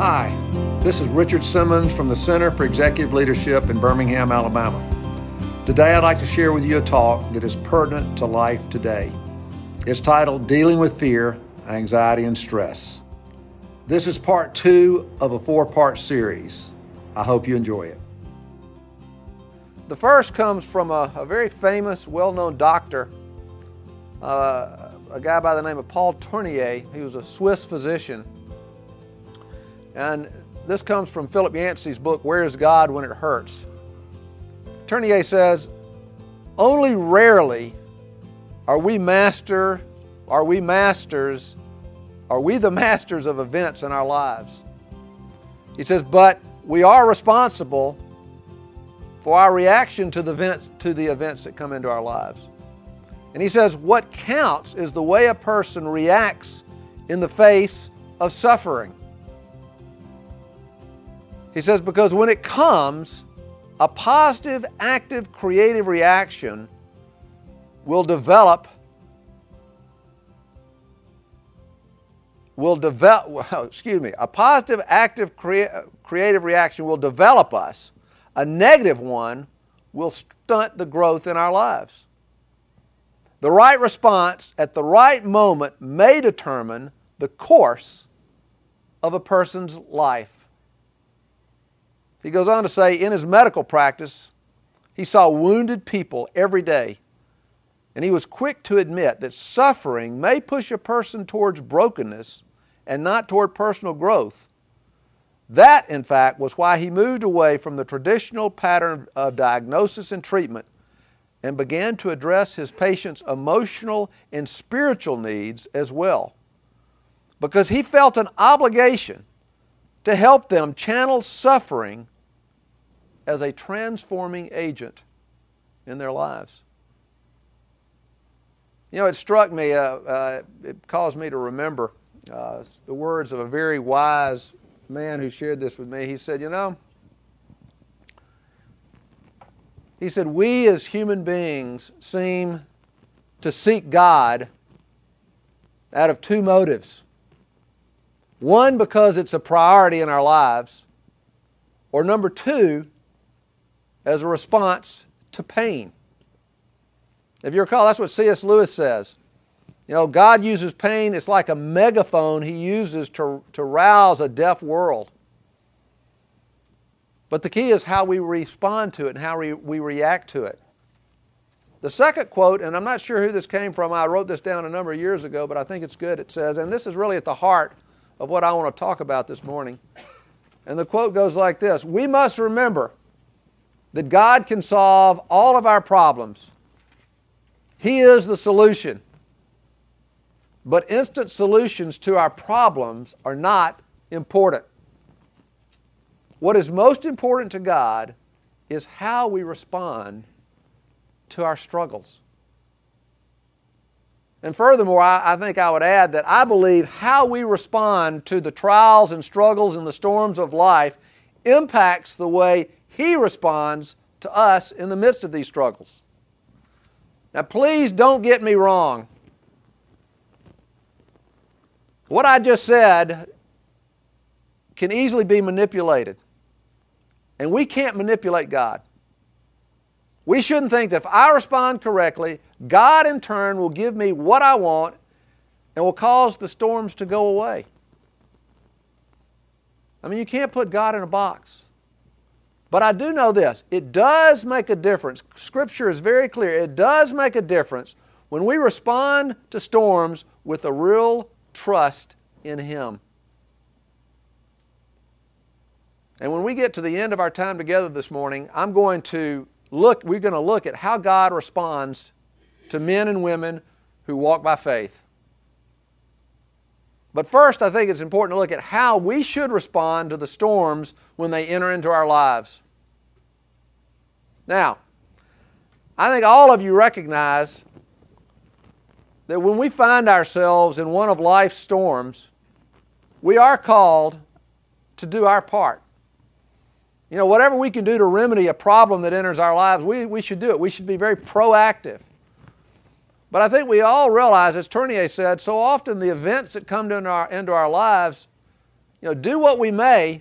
Hi, this is Richard Simmons from the Center for Executive Leadership in Birmingham, Alabama. Today I'd like to share with you a talk that is pertinent to life today. It's titled Dealing with Fear, Anxiety, and Stress. This is part two of a four part series. I hope you enjoy it. The first comes from a, a very famous, well known doctor, uh, a guy by the name of Paul Tournier. He was a Swiss physician. And this comes from Philip Yancey's book, Where is God When It Hurts? Tournier says, Only rarely are we master, are we masters, are we the masters of events in our lives? He says, but we are responsible for our reaction to the events, to the events that come into our lives. And he says, what counts is the way a person reacts in the face of suffering. He says, because when it comes, a positive, active, creative reaction will develop will develop excuse me a positive active crea- creative reaction will develop us. A negative one will stunt the growth in our lives. The right response at the right moment may determine the course of a person's life he goes on to say in his medical practice he saw wounded people every day and he was quick to admit that suffering may push a person towards brokenness and not toward personal growth. That, in fact, was why he moved away from the traditional pattern of diagnosis and treatment and began to address his patients' emotional and spiritual needs as well. Because he felt an obligation to help them channel suffering as a transforming agent in their lives. You know, it struck me, uh, uh, it caused me to remember uh, the words of a very wise man who shared this with me. He said, You know, he said, we as human beings seem to seek God out of two motives. One, because it's a priority in our lives, or number two, as a response to pain. If you recall, that's what C.S. Lewis says. You know, God uses pain, it's like a megaphone he uses to, to rouse a deaf world. But the key is how we respond to it and how we, we react to it. The second quote, and I'm not sure who this came from, I wrote this down a number of years ago, but I think it's good. It says, and this is really at the heart of what I want to talk about this morning. And the quote goes like this We must remember that God can solve all of our problems, He is the solution. But instant solutions to our problems are not important. What is most important to God is how we respond to our struggles. And furthermore, I, I, think I would add that I believe how we respond to the trials and struggles and the storms of life impacts the way He responds to us in the midst of these struggles. Now, please don't get me wrong. What I just said can easily be manipulated. And we can't manipulate God. We shouldn't think that if I respond correctly, God in turn will give me what I want and will cause the storms to go away. I mean, you can't put God in a box. But I do know this it does make a difference. Scripture is very clear. It does make a difference when we respond to storms with a real trust in Him. And when we get to the end of our time together this morning, I'm going to look, we're going to look at how God responds to men and women who walk by faith. But first, I think it's important to look at how we should respond to the storms when they enter into our lives. Now, I think all of you recognize that when we find ourselves in one of life's storms, we are called to do our part. You know, whatever we can do to remedy a problem that enters our lives, we, we should do it. We should be very proactive. But I think we all realize, as Tournier said, so often the events that come into our, into our lives you know, do what we may,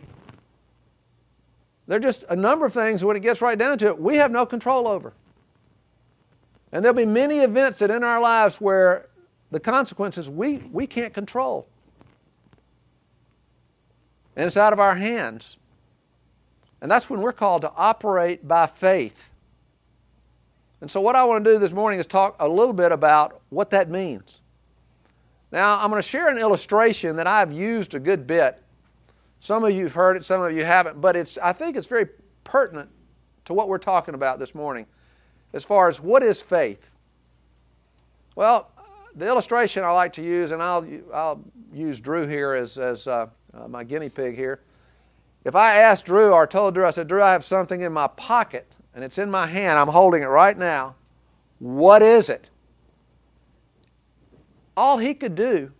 there are just a number of things when it gets right down to it, we have no control over. And there'll be many events that in our lives where the consequences we, we can't control. And it's out of our hands. And that's when we're called to operate by faith. And so, what I want to do this morning is talk a little bit about what that means. Now, I'm going to share an illustration that I've used a good bit. Some of you have heard it, some of you haven't, but it's, I think it's very pertinent to what we're talking about this morning as far as what is faith. Well, the illustration I like to use, and I'll, I'll use Drew here as, as uh, uh, my guinea pig here. If I asked Drew or told Drew, I said, Drew, I have something in my pocket and it's in my hand, I'm holding it right now. What is it? All he could do,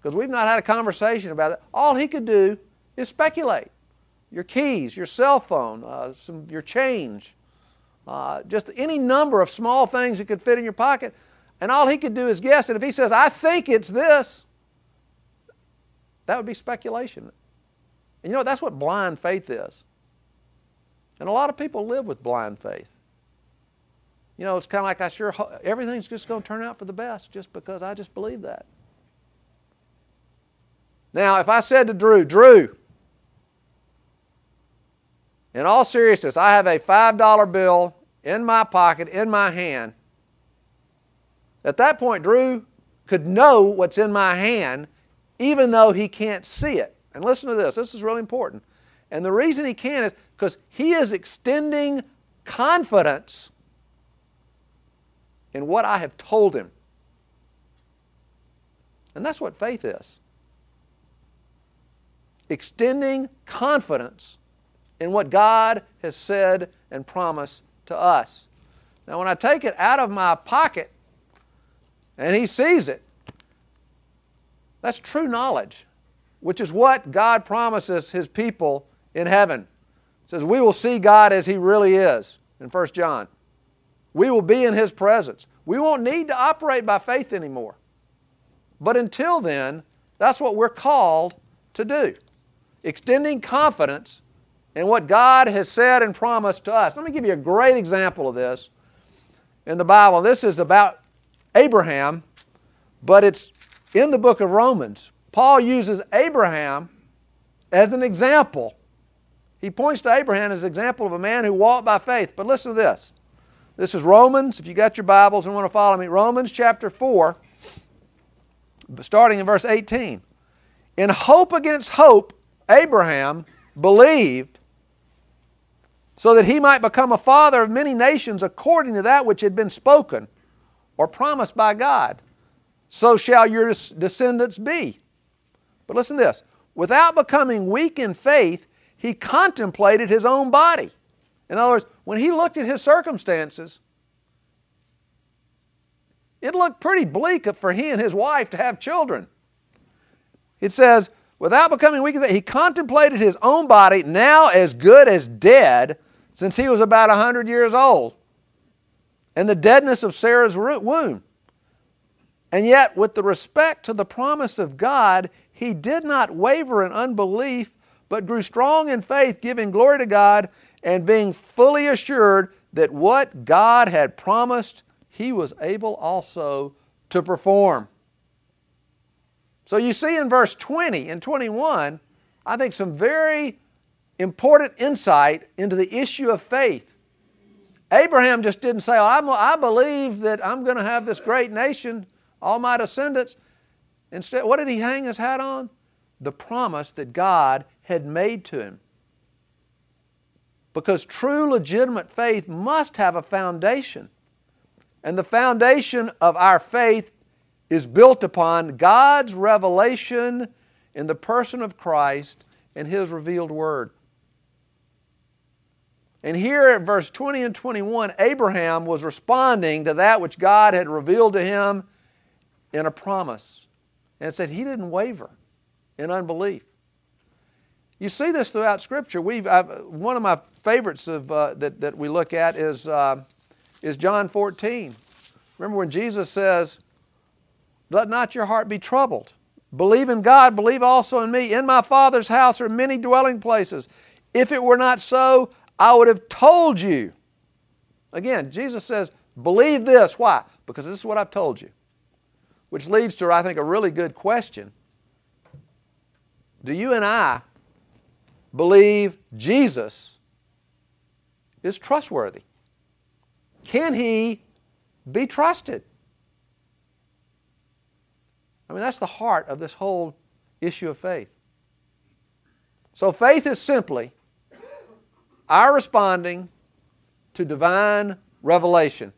because we've not had a conversation about it, all he could do is speculate. Your keys, your cell phone, uh, some, your change, uh, just any number of small things that could fit in your pocket. And all he could do is guess. And if he says, I think it's this, that would be speculation. And you know, that's what blind faith is. And a lot of people live with blind faith. You know, it's kind of like I sure everything's just going to turn out for the best just because I just believe that. Now, if I said to Drew, Drew, in all seriousness, I have a $5 bill in my pocket, in my hand. At that point, Drew could know what's in my hand even though he can't see it. And listen to this, this is really important. And the reason he can is because he is extending confidence in what I have told him. And that's what faith is extending confidence in what God has said and promised to us. Now, when I take it out of my pocket and he sees it, that's true knowledge, which is what God promises his people in heaven. It says, We will see God as he really is in 1 John. We will be in his presence. We won't need to operate by faith anymore. But until then, that's what we're called to do extending confidence in what God has said and promised to us. Let me give you a great example of this in the Bible. This is about Abraham, but it's in the book of Romans. Paul uses Abraham as an example. He points to Abraham as an example of a man who walked by faith. But listen to this. This is Romans, if you got your Bibles and want to follow me, Romans chapter 4, starting in verse 18. In hope against hope, Abraham believed so that he might become a father of many nations according to that which had been spoken or promised by God so shall your descendants be. But listen to this without becoming weak in faith, he contemplated his own body. In other words, when he looked at his circumstances, it looked pretty bleak for he and his wife to have children. It says, without becoming weak he contemplated his own body, now as good as dead, since he was about a 100 years old, and the deadness of Sarah's womb. And yet, with the respect to the promise of God, he did not waver in unbelief, but grew strong in faith, giving glory to God and being fully assured that what God had promised, he was able also to perform. So you see in verse 20 and 21, I think some very important insight into the issue of faith. Abraham just didn't say, oh, I believe that I'm going to have this great nation all my descendants. Instead, what did he hang his hat on? The promise that God had made to him. Because true, legitimate faith must have a foundation. And the foundation of our faith is built upon God's revelation in the person of Christ and His revealed Word. And here at verse 20 and 21, Abraham was responding to that which God had revealed to him in a promise. And it said he didn't waver in unbelief. You see this throughout Scripture. We've, I've, one of my favorites of, uh, that, that we look at is, uh, is John 14. Remember when Jesus says, Let not your heart be troubled. Believe in God, believe also in me. In my Father's house are many dwelling places. If it were not so, I would have told you. Again, Jesus says, believe this. Why? Because this is what I've told you. Which leads to, I think, a really good question. Do you and I believe Jesus is trustworthy? Can he be trusted? I mean, that's the heart of this whole issue of faith. So, faith is simply our responding to divine revelation,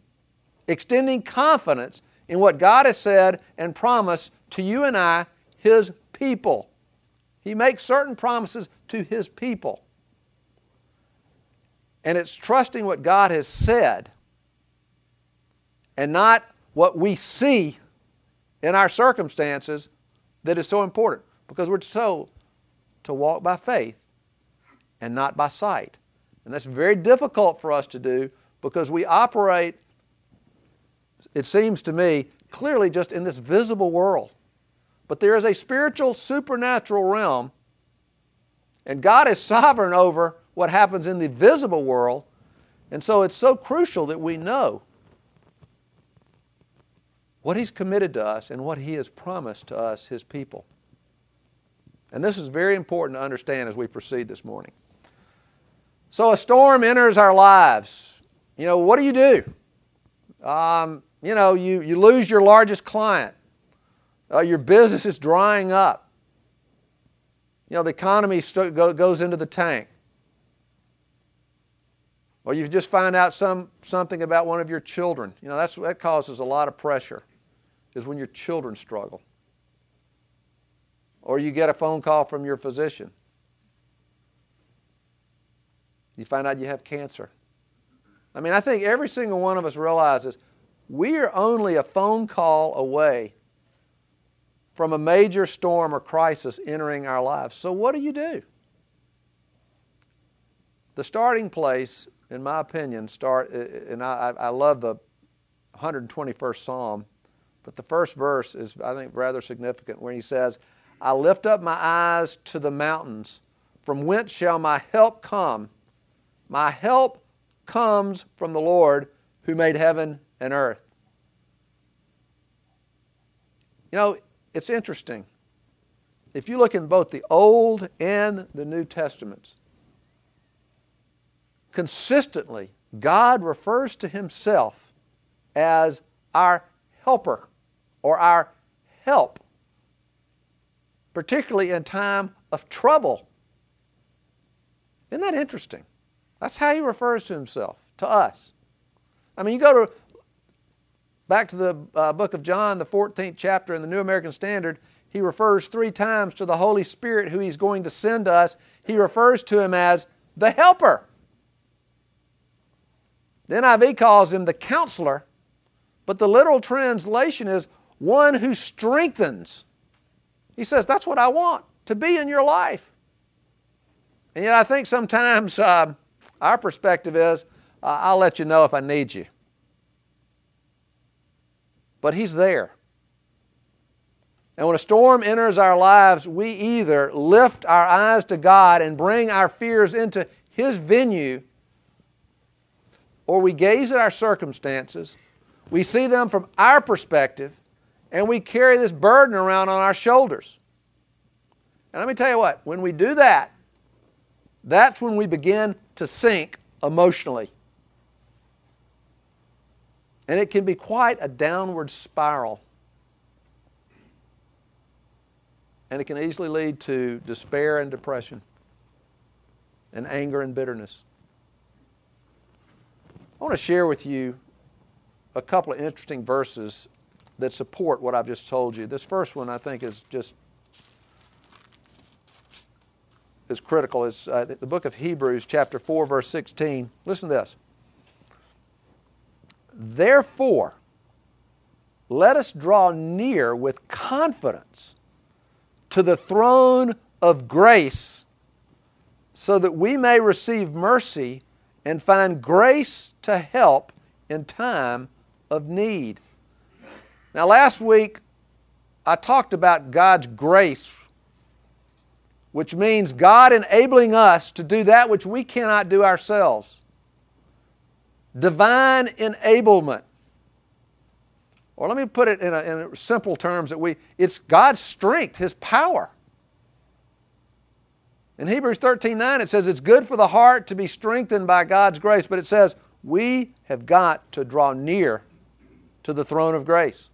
extending confidence in what God has said and promised to you and I, His people. He makes certain promises to His people. And it's trusting what God has said and not what we see in our circumstances that is so important because we're told to walk by faith and not by sight. And that's very difficult for us to do because we operate, it seems to me, clearly just in this visible world. But there is a spiritual, supernatural realm, and God is sovereign over what happens in the visible world. And so it's so crucial that we know what He's committed to us and what He has promised to us, His people. And this is very important to understand as we proceed this morning. So, a storm enters our lives. You know, what do you do? Um, you know, you, you lose your largest client, uh, your business is drying up. You know, the economy st- go, goes into the tank. Or you just find out some, something about one of your children. You know, that's, that causes a lot of pressure is when your children struggle. Or you get a phone call from your physician. You find out you have cancer. I mean, I think every single one of us realizes we are only a phone call away from a major storm or crisis entering our lives. So, what do you do? The starting place, in my opinion, start, and I, I love the 121st Psalm but the first verse is, I think, rather significant when he says, I lift up my eyes to the mountains. From whence shall my help come? My help comes from the Lord who made heaven and earth. You know, it's interesting. If you look in both the Old and the New Testaments, consistently, God refers to himself as our helper or our help, particularly in time of trouble. Isn't that interesting? That's how he refers to himself, to us. I mean, you go to back to the uh, book of John, the 14th chapter in the New American Standard, he refers three times to the Holy Spirit who he's going to send us. He refers to him as the helper. The NIV calls him the counselor, but the literal translation is one who strengthens. He says, That's what I want to be in your life. And yet, I think sometimes uh, our perspective is, uh, I'll let you know if I need you. But He's there. And when a storm enters our lives, we either lift our eyes to God and bring our fears into His venue, or we gaze at our circumstances, we see them from our perspective, and we carry this burden around on our shoulders. And let me tell you what, when we do that, that's when we begin to sink emotionally. And it can be quite a downward spiral. And it can easily lead to despair and depression, and anger and bitterness. I want to share with you a couple of interesting verses that support what I've just told you. This first one, I think, is just is critical. It's uh, the book of Hebrews, chapter 4, verse 16. Listen to this. Therefore, let us draw near with confidence to the throne of grace so that we may receive mercy and find grace to help in time of need. Now, last week, I talked about God's grace, which means God enabling us to do that which we cannot do ourselves. Divine enablement. Or let me put it in, a, in simple terms that we, it's God's strength, His power. In Hebrews 13 9, it says it's good for the heart to be strengthened by God's grace, but it says we have got to draw near to the throne of grace.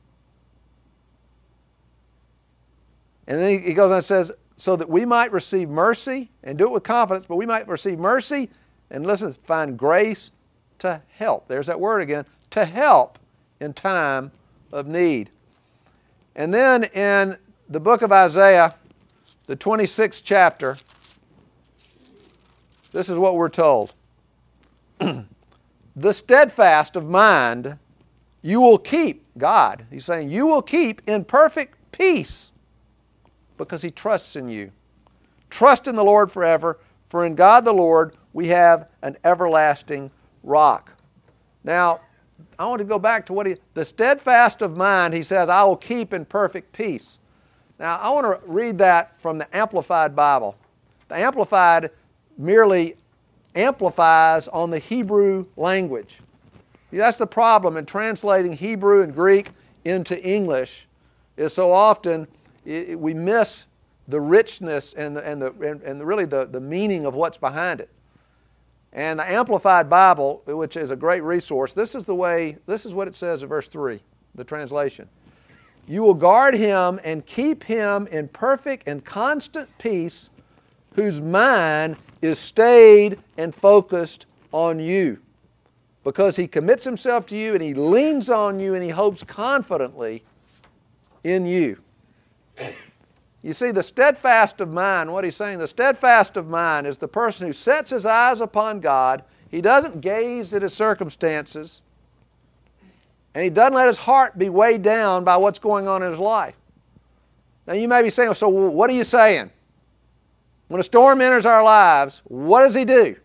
And then he goes on and says, so that we might receive mercy and do it with confidence, but we might receive mercy and listen, find grace to help. There's that word again to help in time of need. And then in the book of Isaiah, the 26th chapter, this is what we're told The steadfast of mind you will keep, God, He's saying, you will keep in perfect peace because He trusts in you. Trust in the Lord forever, for in God the Lord we have an everlasting rock. Now, I want to go back to what he, the steadfast of mind, he says, I will keep in perfect peace. Now, I want to read that from the Amplified Bible. The Amplified merely amplifies on the Hebrew language. That's the problem in translating Hebrew and Greek into English, is so often it, we miss the richness and, the, and, the, and, really the, the meaning of what's behind it. And the Amplified Bible, which is a great resource, this is the way, this is what it says in verse 3, the translation. You will guard him and keep him in perfect and constant peace, whose mind is stayed and focused on you. Because he commits himself to you and he leans on you and he hopes confidently in you. You see, the steadfast of mind, what he's saying, the steadfast of mind is the person who sets his eyes upon God. He doesn't gaze at his circumstances, and he doesn't let his heart be weighed down by what's going on in his life. Now, you may be saying, so what are you saying? When a storm enters our lives, what does he do?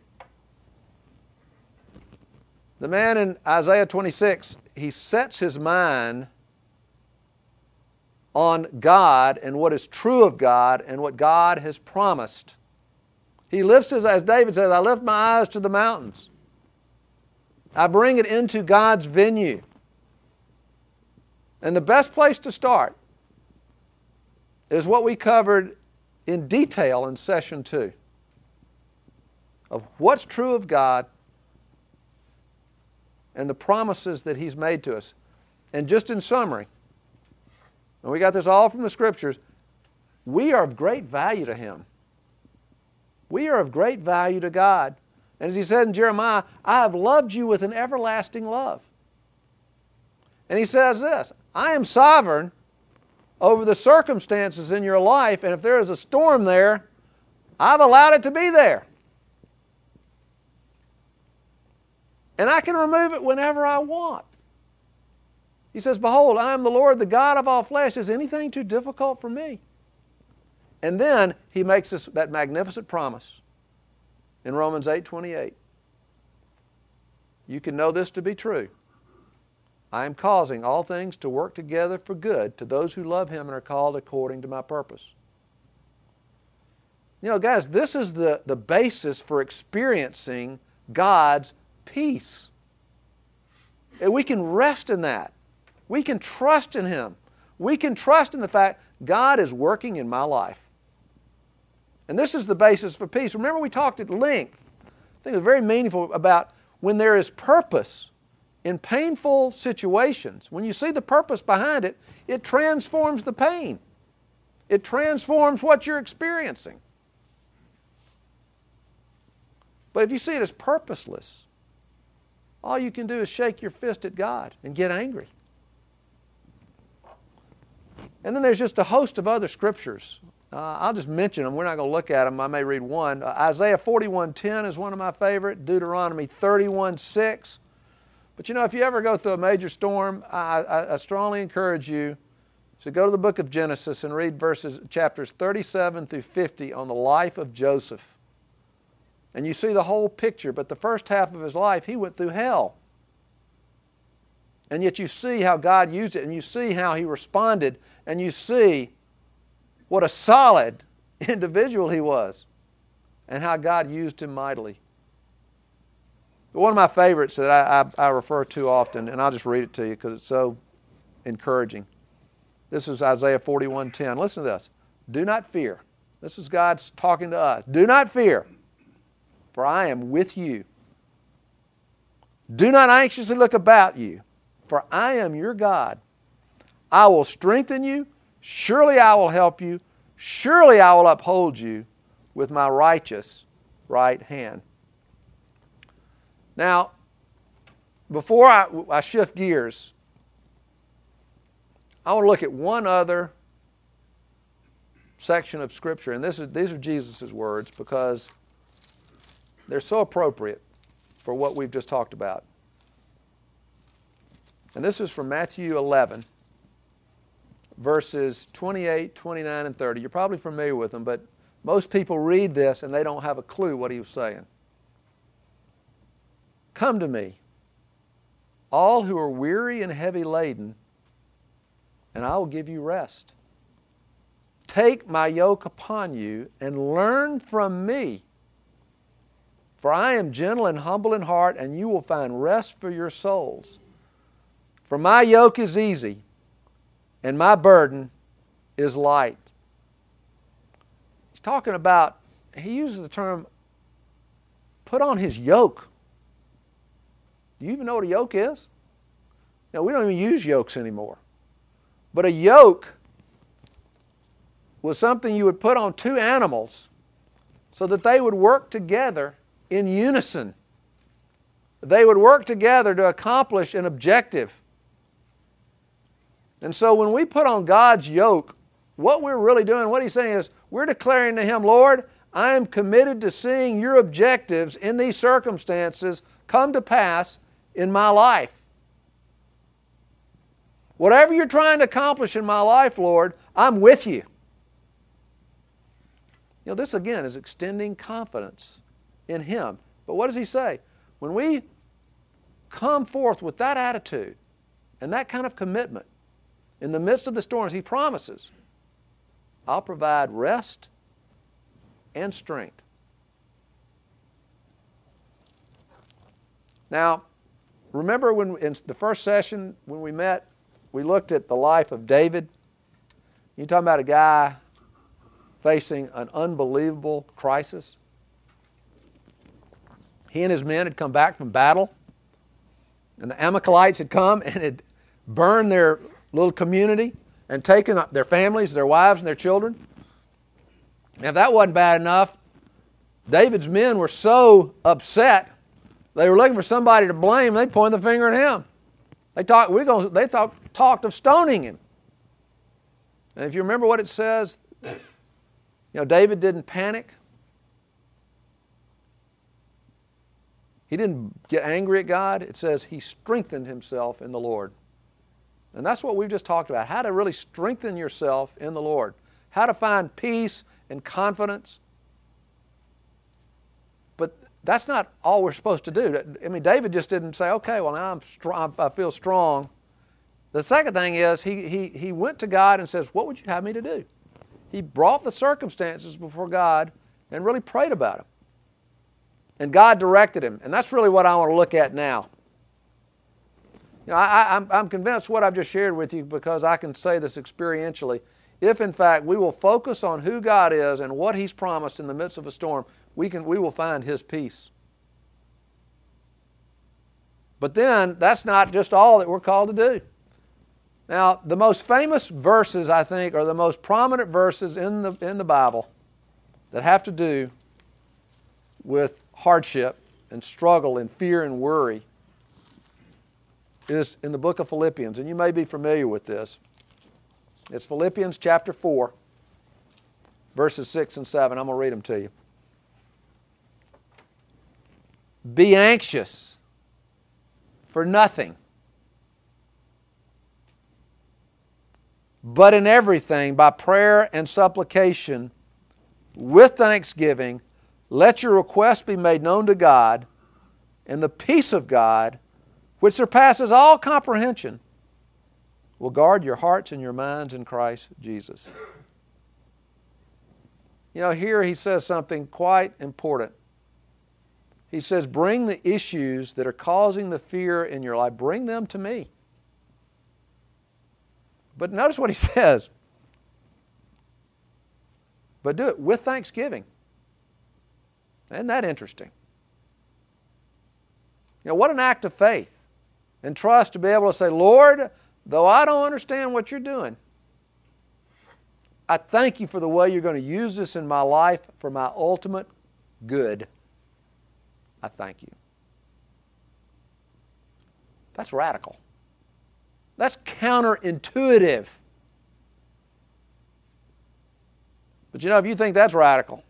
The man in Isaiah 26, he sets his mind on God and what is true of God and what God has promised. He lifts his, as David says, I lift my eyes to the mountains. I bring it into God's venue. And the best place to start is what we covered in detail in session two of what's true of God and the promises that He's made to us. And just in summary, and we got this all from the scriptures, we are of great value to Him. We are of great value to God. And as He said in Jeremiah, I have loved you with an everlasting love. And He says this I am sovereign over the circumstances in your life, and if there is a storm there, I've allowed it to be there. And I can remove it whenever I want. He says, Behold, I am the Lord, the God of all flesh. Is anything too difficult for me? And then he makes us that magnificent promise in Romans 8 28. You can know this to be true. I am causing all things to work together for good to those who love him and are called according to my purpose. You know, guys, this is the, the basis for experiencing God's peace. And we can rest in that. We can trust in Him. We can trust in the fact God is working in my life. And this is the basis for peace. Remember, we talked at length, I think it was very meaningful about when there is purpose in painful situations. When you see the purpose behind it, it transforms the pain, it transforms what you're experiencing. But if you see it as purposeless, all you can do is shake your fist at God and get angry. And then there's just a host of other scriptures. Uh, I'll just mention them. We're not going to look at them. I may read one. Uh, Isaiah 41:10 is one of my favorite. Deuteronomy 31:6. But you know, if you ever go through a major storm, I, I, I strongly encourage you to go to the book of Genesis and read verses chapters 37 through 50 on the life of Joseph. And you see the whole picture. But the first half of his life, he went through hell. And yet you see how God used it, and you see how He responded, and you see what a solid individual he was, and how God used him mightily. One of my favorites that I, I, I refer to often, and I'll just read it to you because it's so encouraging. This is Isaiah 41:10. Listen to this. Do not fear. This is God's talking to us. Do not fear, for I am with you. Do not anxiously look about you, for I am your God. I will strengthen you. Surely I will help you. Surely I will uphold you with my righteous right hand. Now, before I, I shift gears, I want to look at one other section of Scripture, and this is, these are Jesus' words because they're so appropriate for what we've just talked about. And this is from Matthew 11, verses 28, 29, and 30. You're probably familiar with them, but most people read this and they don't have a clue what he was saying. Come to me, all who are weary and heavy laden, and I will give you rest. Take my yoke upon you and learn from me. For I am gentle and humble in heart, and you will find rest for your souls. For my yoke is easy and my burden is light. He's talking about, he uses the term, put on his yoke. Do you even know what a yoke is? No, we don't even use yokes anymore. But a yoke was something you would put on two animals so that they would work together in unison. They would work together to accomplish an objective. And so when we put on God's yoke, what we're really doing, what He's saying is, we're declaring to Him, Lord, I am committed to seeing your objectives in these circumstances come to pass in my life. Whatever you're trying to accomplish in my life, Lord, I'm with you. You know, this again is extending confidence in Him. But what does He say? When we come forth with that attitude and that kind of commitment, in the midst of the storms, He promises, I'll provide rest and strength. Now, remember when in the first session when we met, we looked at the life of David. You talking about a guy facing an unbelievable crisis? He and his men had come back from battle, and the Amalekites had come and had burned their little community and taken their families, their wives, and their children. And if that wasn't bad enough, David's men were so upset they were looking for somebody to blame. They pointed the finger at him. They talked. We're going. They thought, talked of stoning him. And if you remember what it says, you know, David didn't panic. He didn't get angry at God. It says he strengthened himself in the Lord. And that's what we've just talked about how to really strengthen yourself in the Lord, how to find peace and confidence. But that's not all we're supposed to do. I mean, David just didn't say, okay, well, now I'm strong, I feel strong. The second thing is, he, he, he went to God and says, What would you have me to do? He brought the circumstances before God and really prayed about them. And God directed him. And that's really what I want to look at now. You know, I, I'm, I'm convinced what I've just shared with you because I can say this experientially. If in fact we will focus on who God is and what He's promised in the midst of a storm, we, can, we will find His peace. But then, that's not just all that we're called to do. Now, the most famous verses, I think, are the most prominent verses in the, in the Bible that have to do with hardship and struggle and fear and worry is in the book of Philippians, and you may be familiar with this. It's Philippians chapter 4, verses 6 and 7. I'm going to read them to you. Be anxious for nothing, but in everything, by prayer and supplication, with thanksgiving, let your requests be made known to God, and the peace of God which surpasses all comprehension, will guard your hearts and your minds in Christ Jesus. You know, here he says something quite important. He says, Bring the issues that are causing the fear in your life, bring them to me. But notice what he says. But do it with thanksgiving. Isn't that interesting? You know, what an act of faith and trust to be able to say, Lord, though I don't understand what you're doing, I thank you for the way you're going to use this in my life for my ultimate good. I thank you. That's radical. That's counterintuitive. But you know, if you think that's radical,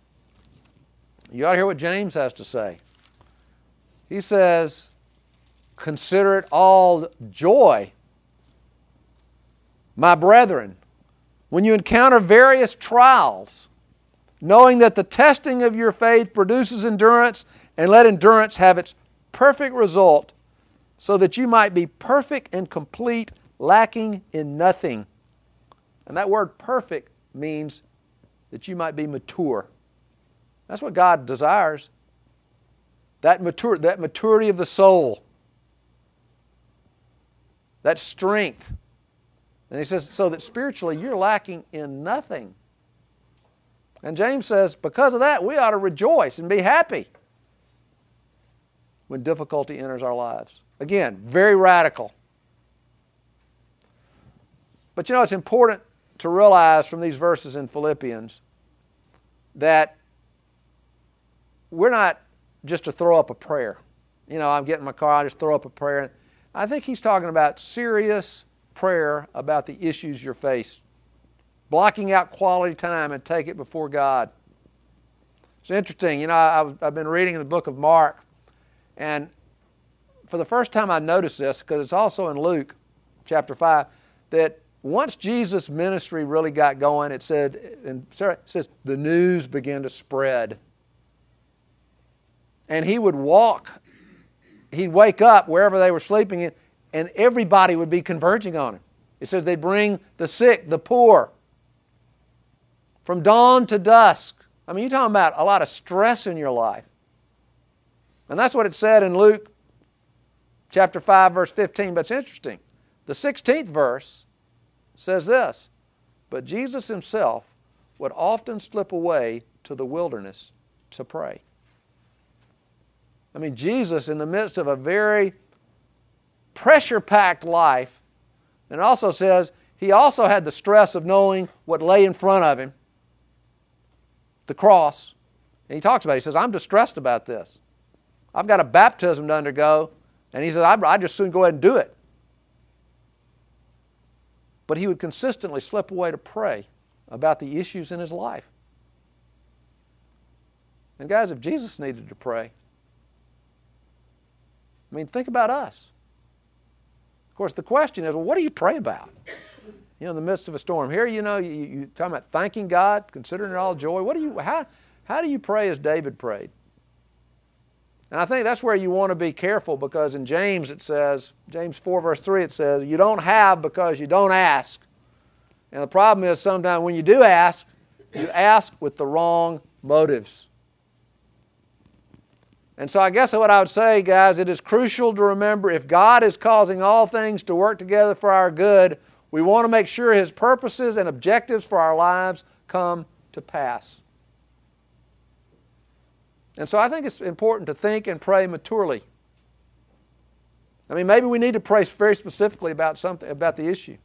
you ought to hear what James has to say. He says, Consider it all joy, my brethren, when you encounter various trials, knowing that the testing of your faith produces endurance, and let endurance have its perfect result, so that you might be perfect and complete, lacking in nothing. And that word perfect means that you might be mature. That's what God desires. That, mature, that maturity of the soul, that strength. And he says, so that spiritually you're lacking in nothing. And James says, because of that, we ought to rejoice and be happy when difficulty enters our lives. Again, very radical. But you know, it's important to realize from these verses in Philippians that we're not just to throw up a prayer. You know, I'm getting in my car, I just throw up a prayer. I think he's talking about serious prayer about the issues you're faced. Blocking out quality time and take it before God. It's interesting. You know, I've, been reading in the book of Mark, and for the first time I noticed this because it's also in Luke chapter 5 that once Jesus' ministry really got going, it said, and Sarah says, the news began to spread. And he would walk, he'd wake up wherever they were sleeping, in, and everybody would be converging on him. It says they'd bring the sick, the poor, from dawn to dusk. I mean, you're talking about a lot of stress in your life. And that's what it said in Luke chapter 5, verse 15. But it's interesting. The 16th verse says this But Jesus himself would often slip away to the wilderness to pray. I mean, Jesus, in the midst of a very pressure packed life, and also says he also had the stress of knowing what lay in front of him the cross. And he talks about it. He says, I'm distressed about this. I've got a baptism to undergo. And he says, I'd, just soon go ahead and do it. But he would consistently slip away to pray about the issues in his life. And guys, if Jesus needed to pray, I mean, think about us. Of course, the question is, well, what do you pray about? You know, in the midst of a storm. Here, you know, you, you talking about thanking God, considering it all joy. What do you, how, how do you pray as David prayed? And I think that's where you want to be careful because in James it says, James 4, verse 3, it says, You don't have because you don't ask. And the problem is sometimes when you do ask, you ask with the wrong motives. And so I guess what I would say, guys, it is crucial to remember if God is causing all things to work together for our good, we want to make sure His purposes and objectives for our lives come to pass. And so I think it's important to think and pray maturely. I mean, maybe we need to pray very specifically about something about the issue.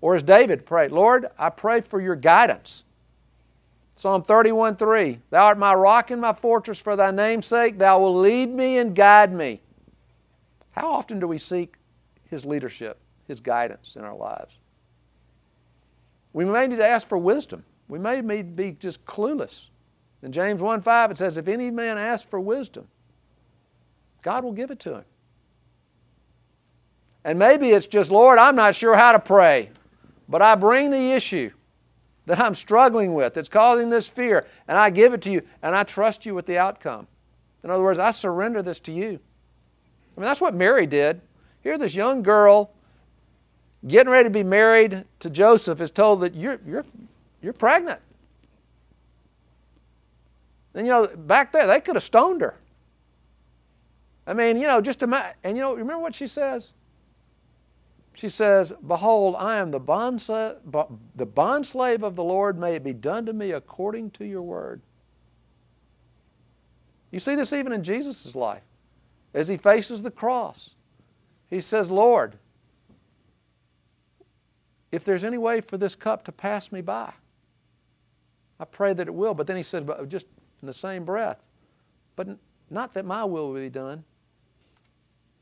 Or as David prayed, Lord, I pray for your guidance. Psalm 31 3 Thou art my rock and my fortress for thy name's sake. Thou will lead me and guide me. How often do we seek his leadership, his guidance in our lives? We may need to ask for wisdom. We may be just clueless. In James 1 5, it says, If any man asks for wisdom, God will give it to him. And maybe it's just, Lord, I'm not sure how to pray, but I bring the issue that I'm struggling with that's causing this fear, and I give it to you, and I trust you with the outcome. In other words, I surrender this to you. I mean, that's what Mary did. Here, this young girl getting ready to be married to Joseph is told that you're, you're, you're pregnant. And you know, back there, they could have stoned her. I mean, you know, just imagine. And you know, remember what she says? She says, Behold, I am the bond, the bond slave of the Lord. May it be done to me according to your word. You see this even in Jesus' life. As he faces the cross, he says, Lord, if there's any way for this cup to pass me by, I pray that it will. But then he said, just in the same breath, but not that my will be done,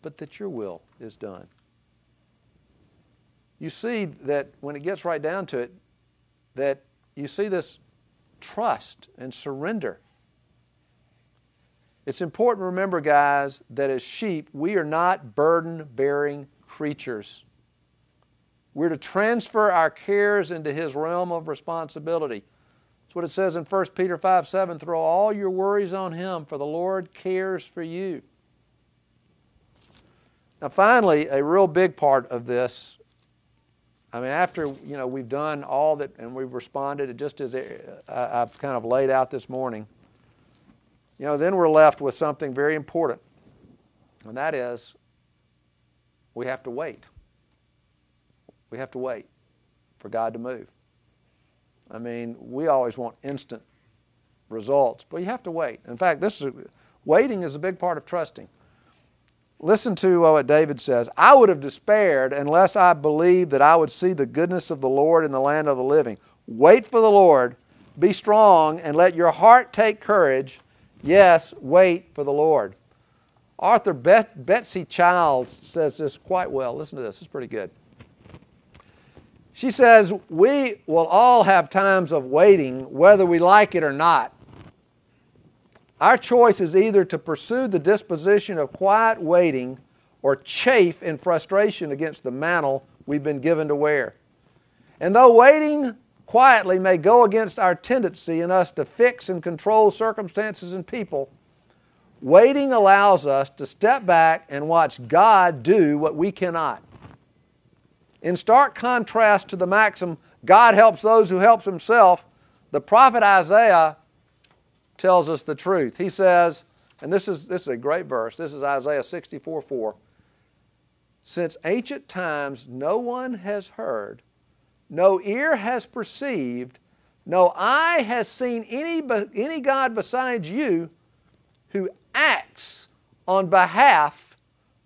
but that your will is done. You see that when it gets right down to it, that you see this trust and surrender. It's important to remember, guys, that as sheep, we are not burden bearing creatures. We're to transfer our cares into His realm of responsibility. That's what it says in 1 Peter 5 7 throw all your worries on Him, for the Lord cares for you. Now, finally, a real big part of this. I mean, after you know we've done all that and we've responded, just as uh, I've kind of laid out this morning, you know, then we're left with something very important, and that is we have to wait. We have to wait for God to move. I mean, we always want instant results, but you have to wait. In fact, this is waiting is a big part of trusting. Listen to what David says. I would have despaired unless I believed that I would see the goodness of the Lord in the land of the living. Wait for the Lord. Be strong and let your heart take courage. Yes, wait for the Lord. Arthur Beth, Betsy Childs says this quite well. Listen to this, it's pretty good. She says, We will all have times of waiting, whether we like it or not. Our choice is either to pursue the disposition of quiet waiting or chafe in frustration against the mantle we've been given to wear. And though waiting quietly may go against our tendency in us to fix and control circumstances and people, waiting allows us to step back and watch God do what we cannot. In stark contrast to the maxim, God helps those who helps himself, the prophet Isaiah tells us the truth. He says, and this is, this is a great verse, this is Isaiah 64 4. Since ancient times no one has heard, no ear has perceived, no eye has seen any, any God besides you who acts on behalf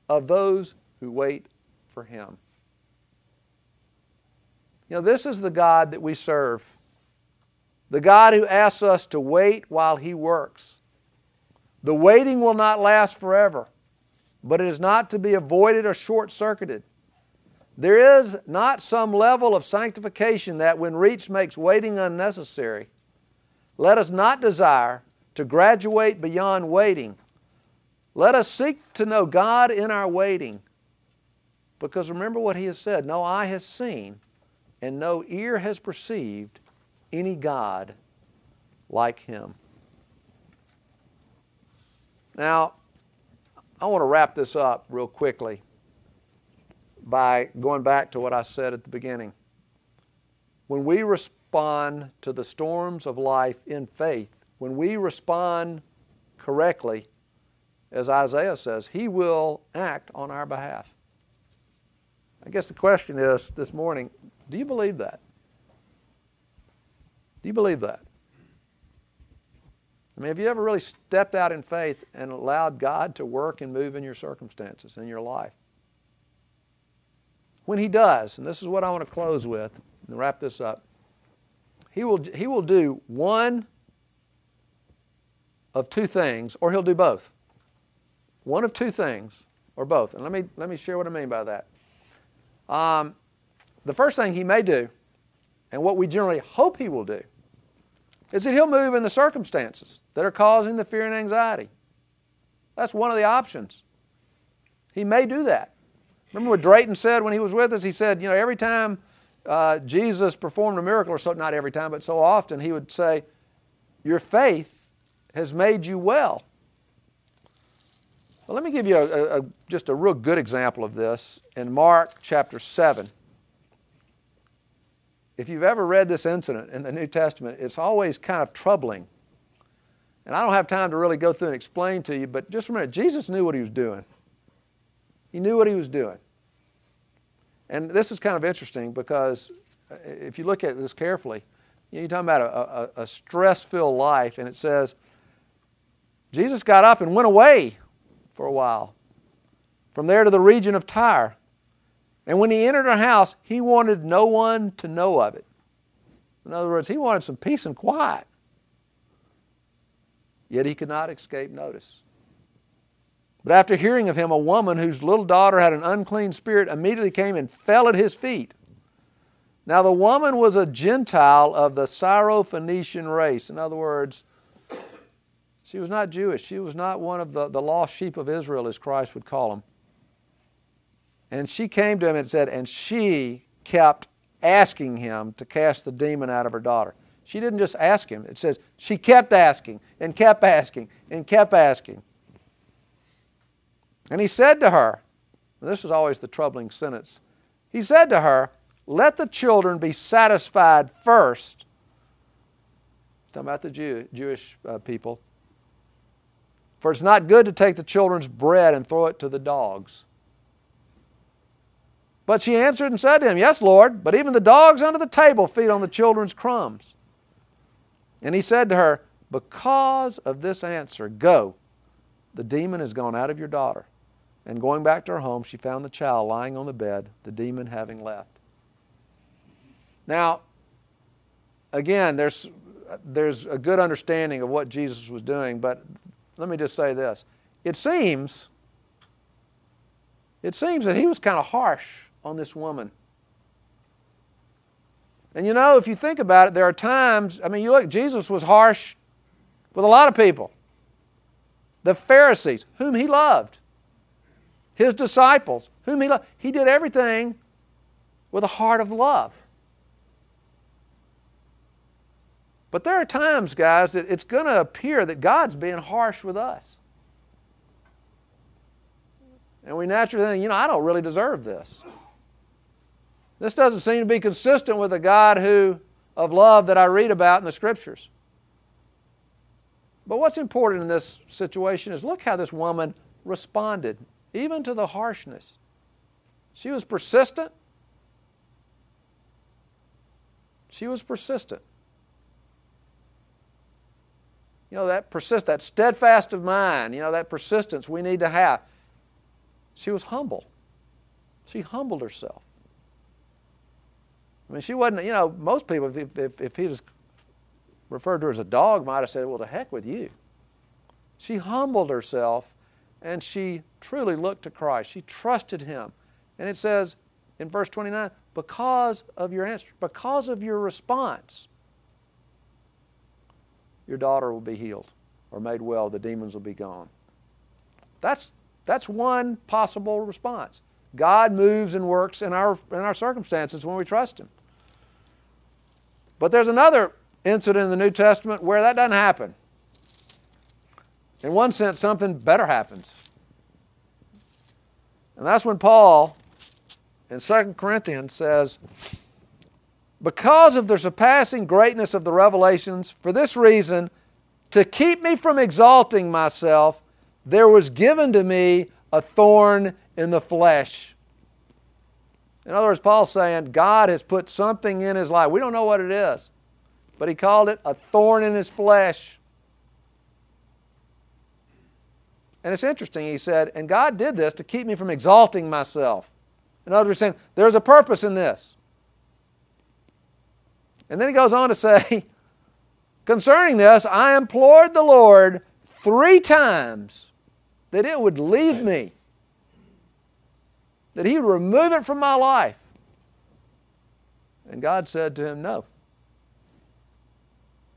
of those who wait for him. You know, this is the God that we serve. The God who asks us to wait while He works. The waiting will not last forever, but it is not to be avoided or short circuited. There is not some level of sanctification that, when reached, makes waiting unnecessary. Let us not desire to graduate beyond waiting. Let us seek to know God in our waiting. Because remember what He has said no eye has seen, and no ear has perceived any God like him. Now, I want to wrap this up real quickly by going back to what I said at the beginning. When we respond to the storms of life in faith, when we respond correctly, as Isaiah says, He will act on our behalf. I guess the question is this morning do you believe that? Do you believe that? I mean, have you ever really stepped out in faith and allowed God to work and move in your circumstances, in your life? When He does, and this is what I want to close with and wrap this up, He will, he will do one of two things, or He'll do both. One of two things, or both. And let me, let me share what I mean by that. Um, the first thing he may do, and what we generally hope he will do, is that he'll move in the circumstances that are causing the fear and anxiety. That's one of the options. He may do that. Remember what Drayton said when he was with us? He said, you know, every time uh, Jesus performed a miracle, or so, not every time, but so often, he would say, Your faith has made you well. Well, let me give you a, a, just a real good example of this in Mark chapter 7. If you've ever read this incident in the New Testament, it's always kind of troubling. And I don't have time to really go through and explain to you, but just remember, Jesus knew what he was doing. He knew what he was doing. And this is kind of interesting because uh, if you look at this carefully, you're talking about a, a, a stress filled life, and it says, Jesus got up and went away for a while. From there to the region of Tyre. And when he entered a house, he wanted no one to know of it. In other words, he wanted some peace and quiet. Yet he could not escape notice. But after hearing of him, a woman whose little daughter had an unclean spirit immediately came and fell at his feet. Now, the woman was a Gentile of the Syrophoenician race. In other words, she was not Jewish. She was not one of the, the lost sheep of Israel, as Christ would call them. And she came to him and said, and she kept asking him to cast the demon out of her daughter. She didn't just ask him, it says she kept asking and kept asking and kept asking. And he said to her, this is always the troubling sentence. He said to her, Let the children be satisfied first. Talking about the Jew, Jewish uh, people. For it's not good to take the children's bread and throw it to the dogs. But she answered and said to him, Yes, Lord, but even the dogs under the table feed on the children's crumbs. And he said to her, Because of this answer, go. The demon has gone out of your daughter. And going back to her home, she found the child lying on the bed, the demon having left. Now, again, there's, there's a good understanding of what Jesus was doing, but let me just say this. It seems, it seems that he was kind of harsh on this woman. And you know, if you think about it, there are times, I mean, you look, Jesus was harsh with a lot of people. The Pharisees, whom he loved, his disciples, whom he loved. He did everything with a heart of love. But there are times, guys, that it's going to appear that God's being harsh with us. And we naturally think, you know, I don't really deserve this. This doesn't seem to be consistent with the God who of love that I read about in the scriptures. But what's important in this situation is look how this woman responded, even to the harshness. She was persistent. She was persistent you know, that persist, that steadfast of mind, you know, that persistence we need to have. She was humble. She humbled herself. I mean, she wasn't, you know, most people, if, if, if he was referred to her as a dog, might have said, well, to heck with you. She humbled herself and she truly looked to Christ. She trusted him. And it says in verse 29, because of your answer, because of your response your daughter will be healed or made well, the demons will be gone. That's, that's one possible response. God moves and works in our, in our circumstances when we trust Him. But there's another incident in the New Testament where that doesn't happen. In one sense, something better happens. And that's when Paul in 2 Corinthians says, because of the surpassing greatness of the revelations, for this reason, to keep me from exalting myself, there was given to me a thorn in the flesh. In other words, Paul's saying God has put something in his life. We don't know what it is, but he called it a thorn in his flesh. And it's interesting, he said, and God did this to keep me from exalting myself. In other words, saying, there's a purpose in this. And then he goes on to say, Concerning this, I implored the Lord three times that it would leave me, that He would remove it from my life. And God said to him, No.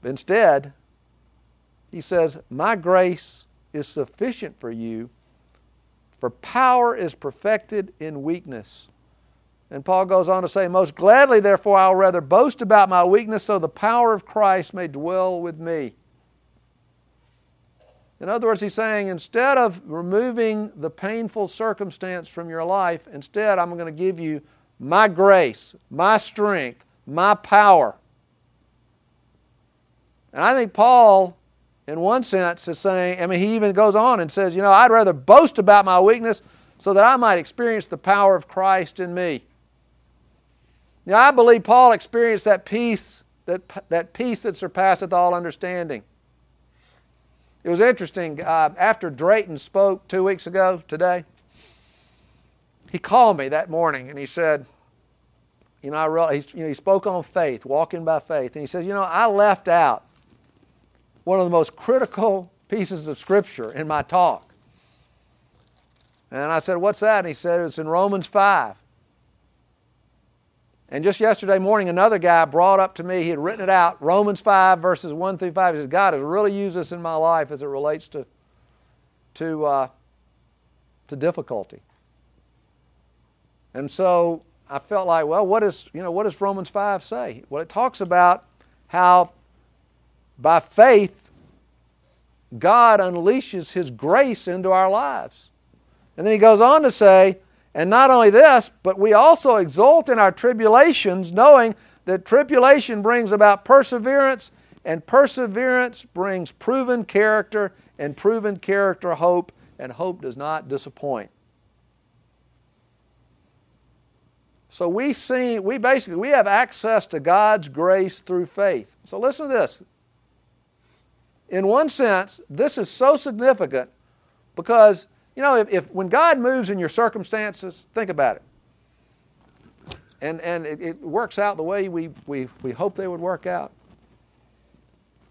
Instead, He says, My grace is sufficient for you, for power is perfected in weakness. And Paul goes on to say, Most gladly, therefore, I'll rather boast about my weakness so the power of Christ may dwell with me. In other words, he's saying instead of removing the painful circumstance from your life, instead I'm going to give you my grace, my strength, my power. And I think Paul, in one sense, is saying, I mean, he even goes on and says, you know, I'd rather boast about my weakness so that I might experience the power of Christ in me. Now, I believe Paul experienced that peace, that, that peace that surpasseth all understanding. It was interesting. Uh, after Drayton spoke two weeks ago today, he called me that morning and he said, you know, I realized, you know, he spoke on faith, walking by faith. And he says, you know, I left out one of the most critical pieces of Scripture in my talk. And I said, What's that? And he said, It's in Romans 5. And just yesterday morning, another guy brought up to me, he had written it out, Romans 5, verses 1 through 5. He says, God has really used this in my life as it relates to, to, uh, to difficulty. And so I felt like, well, what, is, you know, what does Romans 5 say? Well, it talks about how by faith, God unleashes His grace into our lives. And then he goes on to say, and not only this, but we also exult in our tribulations, knowing that tribulation brings about perseverance, and perseverance brings proven character, and proven character hope, and hope does not disappoint. So we see, we basically we have access to God's grace through faith. So listen to this. In one sense, this is so significant because you know, if, if when God moves in your circumstances, think about it. And, and it, it works out the way we, we, we hope they would work out.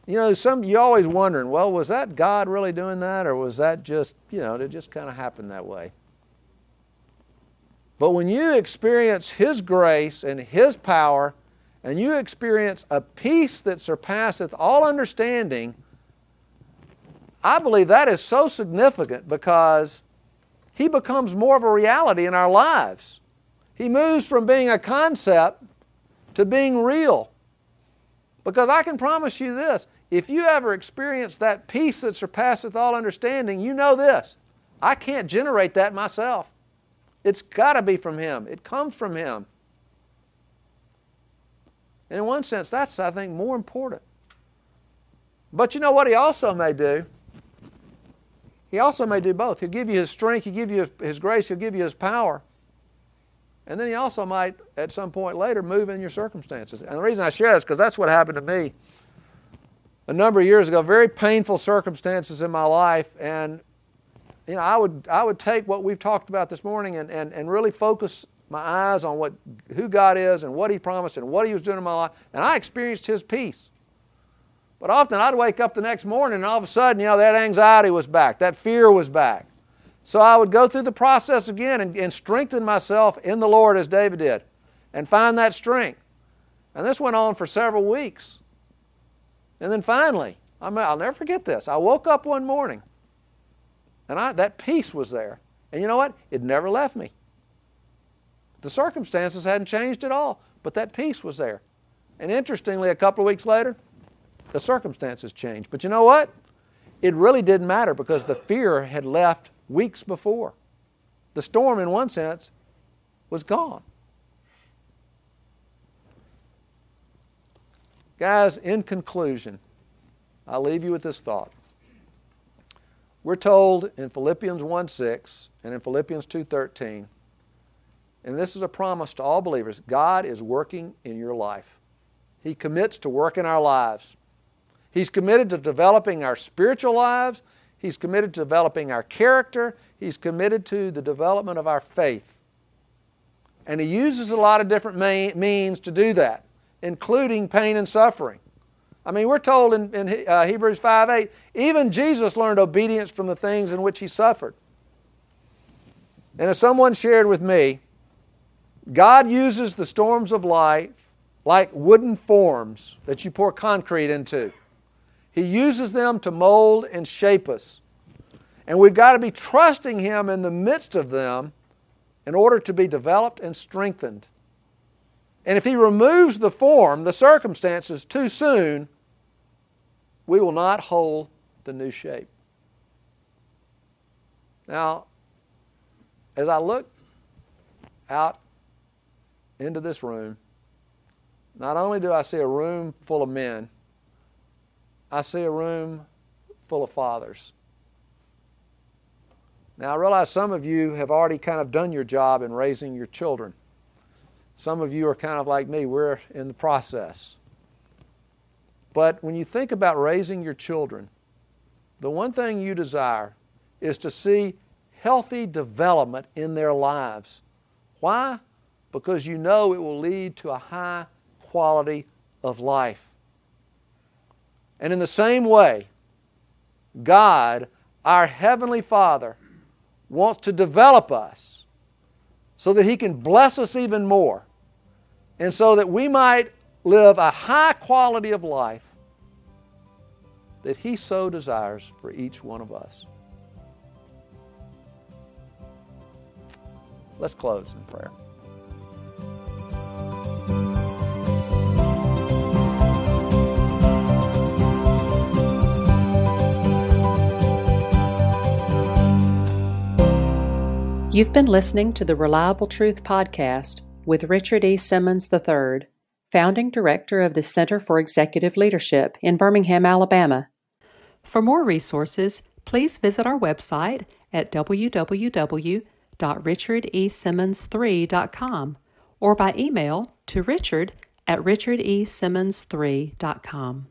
You know, some you always wondering, well, was that God really doing that, or was that just, you know, it just kind of happened that way? But when you experience His grace and His power, and you experience a peace that surpasseth all understanding, I believe that is so significant because he becomes more of a reality in our lives. He moves from being a concept to being real. Because I can promise you this if you ever experience that peace that surpasseth all understanding, you know this I can't generate that myself. It's got to be from Him, it comes from Him. And in one sense, that's, I think, more important. But you know what He also may do? He also may do both. He'll give you His strength, He'll give you His grace, He'll give you His power. And then He also might, at some point later, move in your circumstances. And the reason I share this is because that's what happened to me a number of years ago. Very painful circumstances in my life. And, you know, I would, I would take what we've talked about this morning and, and, and really focus my eyes on what, who God is and what He promised and what He was doing in my life. And I experienced His peace. But often I'd wake up the next morning and all of a sudden, you know, that anxiety was back, that fear was back. So I would go through the process again and, and strengthen myself in the Lord as David did and find that strength. And this went on for several weeks. And then finally, I mean, I'll never forget this. I woke up one morning and I, that peace was there. And you know what? It never left me. The circumstances hadn't changed at all, but that peace was there. And interestingly, a couple of weeks later, the circumstances changed. But you know what? It really didn't matter because the fear had left weeks before. The storm, in one sense, was gone. Guys, in conclusion, I'll leave you with this thought. We're told in Philippians 1 6 and in Philippians 2 13, and this is a promise to all believers God is working in your life. He commits to work in our lives. He's committed to developing our spiritual lives. He's committed to developing our character. He's committed to the development of our faith. And He uses a lot of different means to do that, including pain and suffering. I mean, we're told in, in uh, Hebrews 5 8, even Jesus learned obedience from the things in which He suffered. And as someone shared with me, God uses the storms of life like wooden forms that you pour concrete into. He uses them to mold and shape us. And we've got to be trusting Him in the midst of them in order to be developed and strengthened. And if He removes the form, the circumstances, too soon, we will not hold the new shape. Now, as I look out into this room, not only do I see a room full of men, I see a room full of fathers. Now, I realize some of you have already kind of done your job in raising your children. Some of you are kind of like me, we're in the process. But when you think about raising your children, the one thing you desire is to see healthy development in their lives. Why? Because you know it will lead to a high quality of life. And in the same way, God, our Heavenly Father, wants to develop us so that He can bless us even more and so that we might live a high quality of life that He so desires for each one of us. Let's close in prayer. You've been listening to the Reliable Truth Podcast with Richard E. Simmons III, founding director of the Center for Executive Leadership in Birmingham, Alabama. For more resources, please visit our website at www.richardesimmons3.com or by email to richard at richardesimmons3.com.